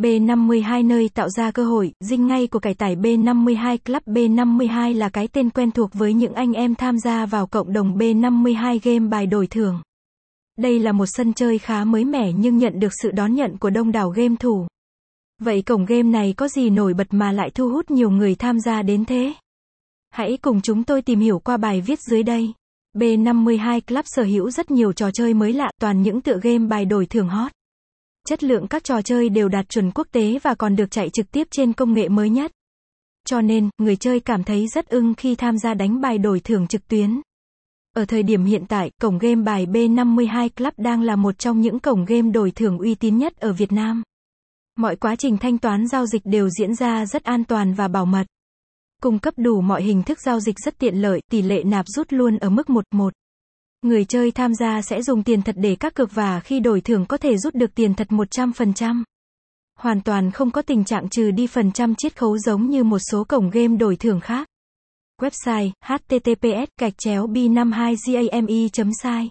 B52 nơi tạo ra cơ hội, dinh ngay của cải tải B52 Club B52 là cái tên quen thuộc với những anh em tham gia vào cộng đồng B52 game bài đổi thưởng. Đây là một sân chơi khá mới mẻ nhưng nhận được sự đón nhận của đông đảo game thủ. Vậy cổng game này có gì nổi bật mà lại thu hút nhiều người tham gia đến thế? Hãy cùng chúng tôi tìm hiểu qua bài viết dưới đây. B52 Club sở hữu rất nhiều trò chơi mới lạ, toàn những tựa game bài đổi thưởng hot. Chất lượng các trò chơi đều đạt chuẩn quốc tế và còn được chạy trực tiếp trên công nghệ mới nhất. Cho nên, người chơi cảm thấy rất ưng khi tham gia đánh bài đổi thưởng trực tuyến. Ở thời điểm hiện tại, cổng game bài B52 Club đang là một trong những cổng game đổi thưởng uy tín nhất ở Việt Nam. Mọi quá trình thanh toán giao dịch đều diễn ra rất an toàn và bảo mật. Cung cấp đủ mọi hình thức giao dịch rất tiện lợi, tỷ lệ nạp rút luôn ở mức 1-1. Người chơi tham gia sẽ dùng tiền thật để các cược và khi đổi thưởng có thể rút được tiền thật 100%. Hoàn toàn không có tình trạng trừ đi phần trăm chiết khấu giống như một số cổng game đổi thưởng khác. Website https gạch chéo b 52 game site